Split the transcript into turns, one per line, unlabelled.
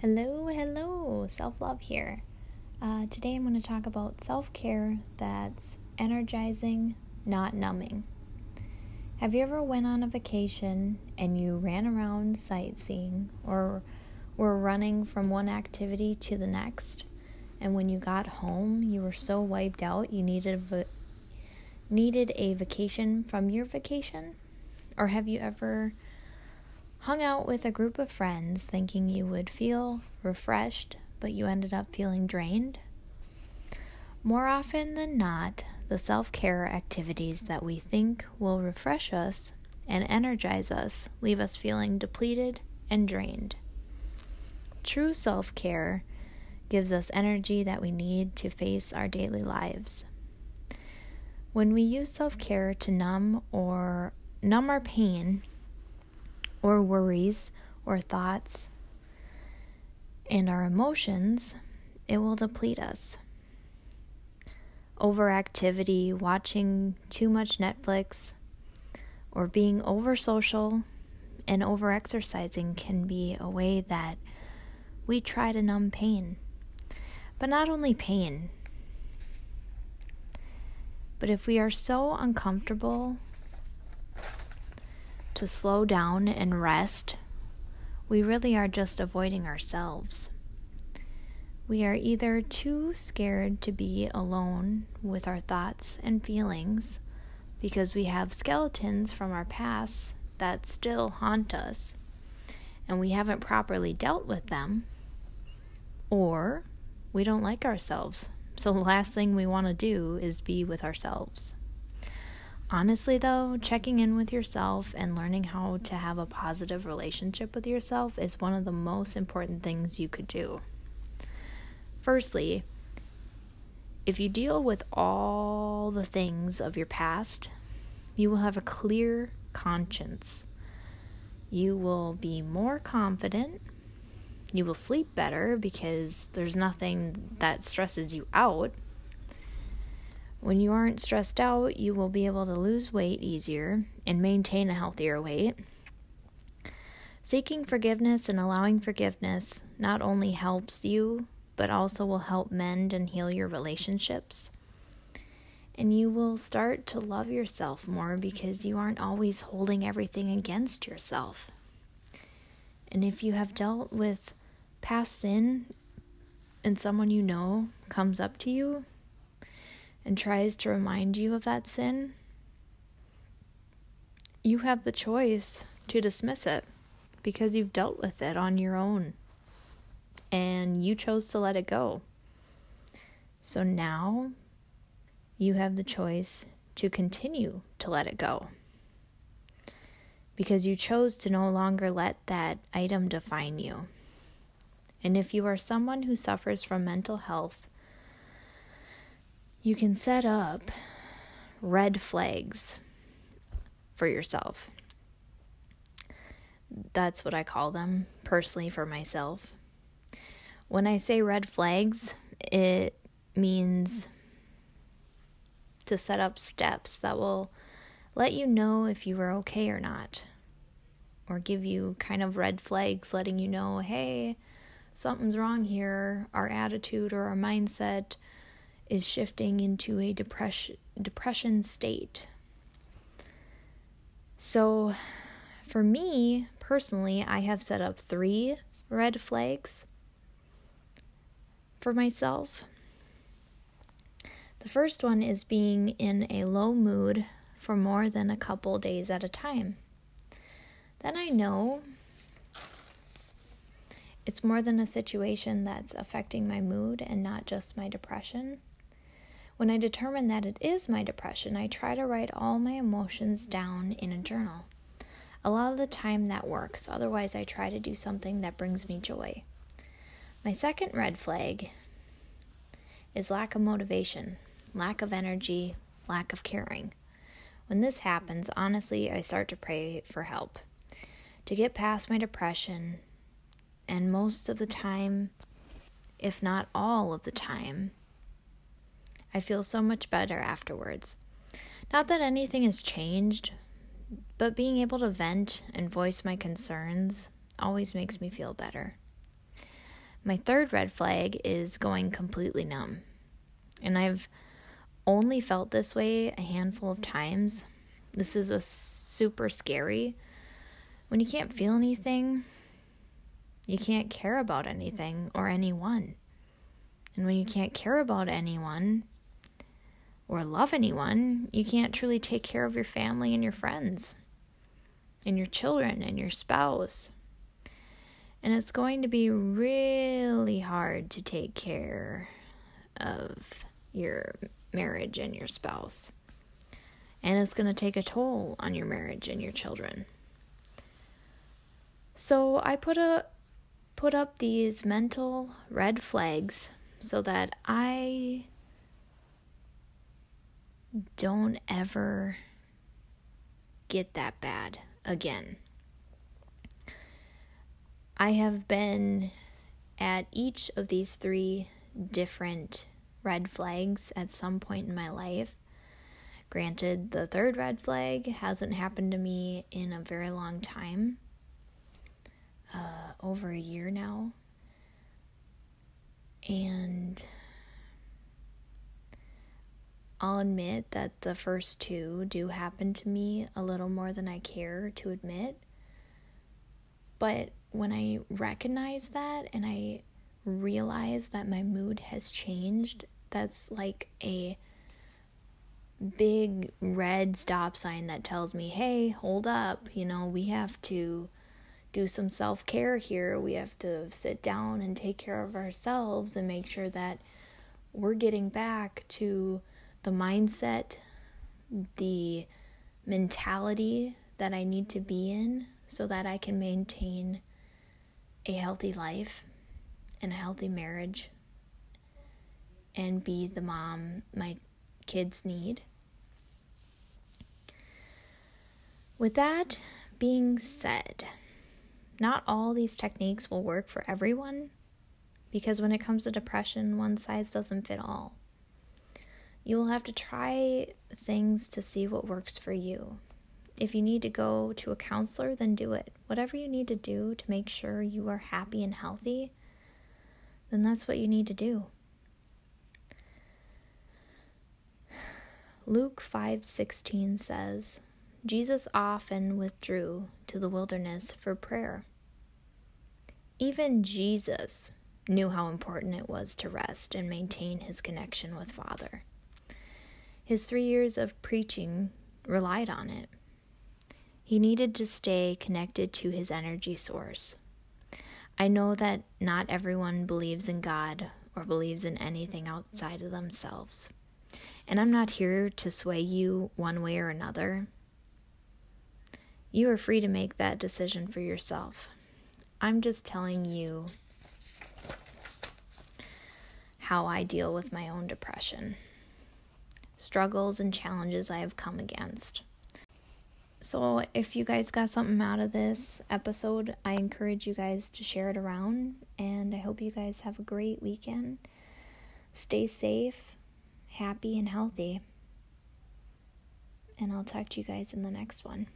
Hello, hello, self love here. Uh, today I'm going to talk about self care that's energizing, not numbing. Have you ever went on a vacation and you ran around sightseeing or were running from one activity to the next? And when you got home, you were so wiped out you needed a, va- needed a vacation from your vacation? Or have you ever hung out with a group of friends thinking you would feel refreshed, but you ended up feeling drained? More often than not, the self care activities that we think will refresh us and energize us leave us feeling depleted and drained. True self care gives us energy that we need to face our daily lives. When we use self care to numb or numb our pain, or worries or thoughts and our emotions, it will deplete us. Overactivity, watching too much Netflix, or being over social and over exercising can be a way that we try to numb pain. But not only pain, but if we are so uncomfortable to slow down and rest, we really are just avoiding ourselves. We are either too scared to be alone with our thoughts and feelings because we have skeletons from our past that still haunt us and we haven't properly dealt with them, or we don't like ourselves. So the last thing we want to do is be with ourselves. Honestly, though, checking in with yourself and learning how to have a positive relationship with yourself is one of the most important things you could do. Firstly, if you deal with all the things of your past, you will have a clear conscience. You will be more confident. You will sleep better because there's nothing that stresses you out when you aren't stressed out, you will be able to lose weight easier and maintain a healthier weight. Seeking forgiveness and allowing forgiveness not only helps you, but also will help mend and heal your relationships. And you will start to love yourself more because you aren't always holding everything against yourself. And if you have dealt with past sin and someone you know comes up to you and tries to remind you of that sin, you have the choice to dismiss it because you've dealt with it on your own and you chose to let it go. So now you have the choice to continue to let it go because you chose to no longer let that item define you. And if you are someone who suffers from mental health you can set up red flags for yourself. That's what I call them personally for myself. When I say red flags, it means to set up steps that will let you know if you are okay or not, or give you kind of red flags letting you know, hey, something's wrong here, our attitude or our mindset is shifting into a depression depression state. So for me personally, I have set up 3 red flags for myself. The first one is being in a low mood for more than a couple days at a time. Then I know it's more than a situation that's affecting my mood and not just my depression. When I determine that it is my depression, I try to write all my emotions down in a journal. A lot of the time that works, otherwise, I try to do something that brings me joy. My second red flag is lack of motivation, lack of energy, lack of caring. When this happens, honestly, I start to pray for help to get past my depression, and most of the time, if not all of the time, I feel so much better afterwards. Not that anything has changed, but being able to vent and voice my concerns always makes me feel better. My third red flag is going completely numb. And I've only felt this way a handful of times. This is a super scary. When you can't feel anything, you can't care about anything or anyone. And when you can't care about anyone or love anyone, you can't truly take care of your family and your friends and your children and your spouse. And it's going to be really hard to take care of your marriage and your spouse. And it's going to take a toll on your marriage and your children. So I put a put up these mental red flags so that I don't ever get that bad again. I have been at each of these three different red flags at some point in my life. Granted, the third red flag hasn't happened to me in a very long time uh, over a year now. And I'll admit that the first two do happen to me a little more than I care to admit. But when I recognize that and I realize that my mood has changed, that's like a big red stop sign that tells me, hey, hold up, you know, we have to do some self care here. We have to sit down and take care of ourselves and make sure that we're getting back to the mindset, the mentality that I need to be in so that I can maintain a healthy life and a healthy marriage and be the mom my kids need. With that being said, not all these techniques will work for everyone because when it comes to depression, one size doesn't fit all. You will have to try things to see what works for you. If you need to go to a counselor, then do it. Whatever you need to do to make sure you are happy and healthy, then that's what you need to do. Luke 5:16 says, Jesus often withdrew to the wilderness for prayer. Even Jesus knew how important it was to rest and maintain his connection with Father. His 3 years of preaching relied on it. He needed to stay connected to his energy source. I know that not everyone believes in God or believes in anything outside of themselves. And I'm not here to sway you one way or another. You are free to make that decision for yourself. I'm just telling you how I deal with my own depression, struggles, and challenges I have come against. So, if you guys got something out of this episode, I encourage you guys to share it around. And I hope you guys have a great weekend. Stay safe, happy, and healthy. And I'll talk to you guys in the next one.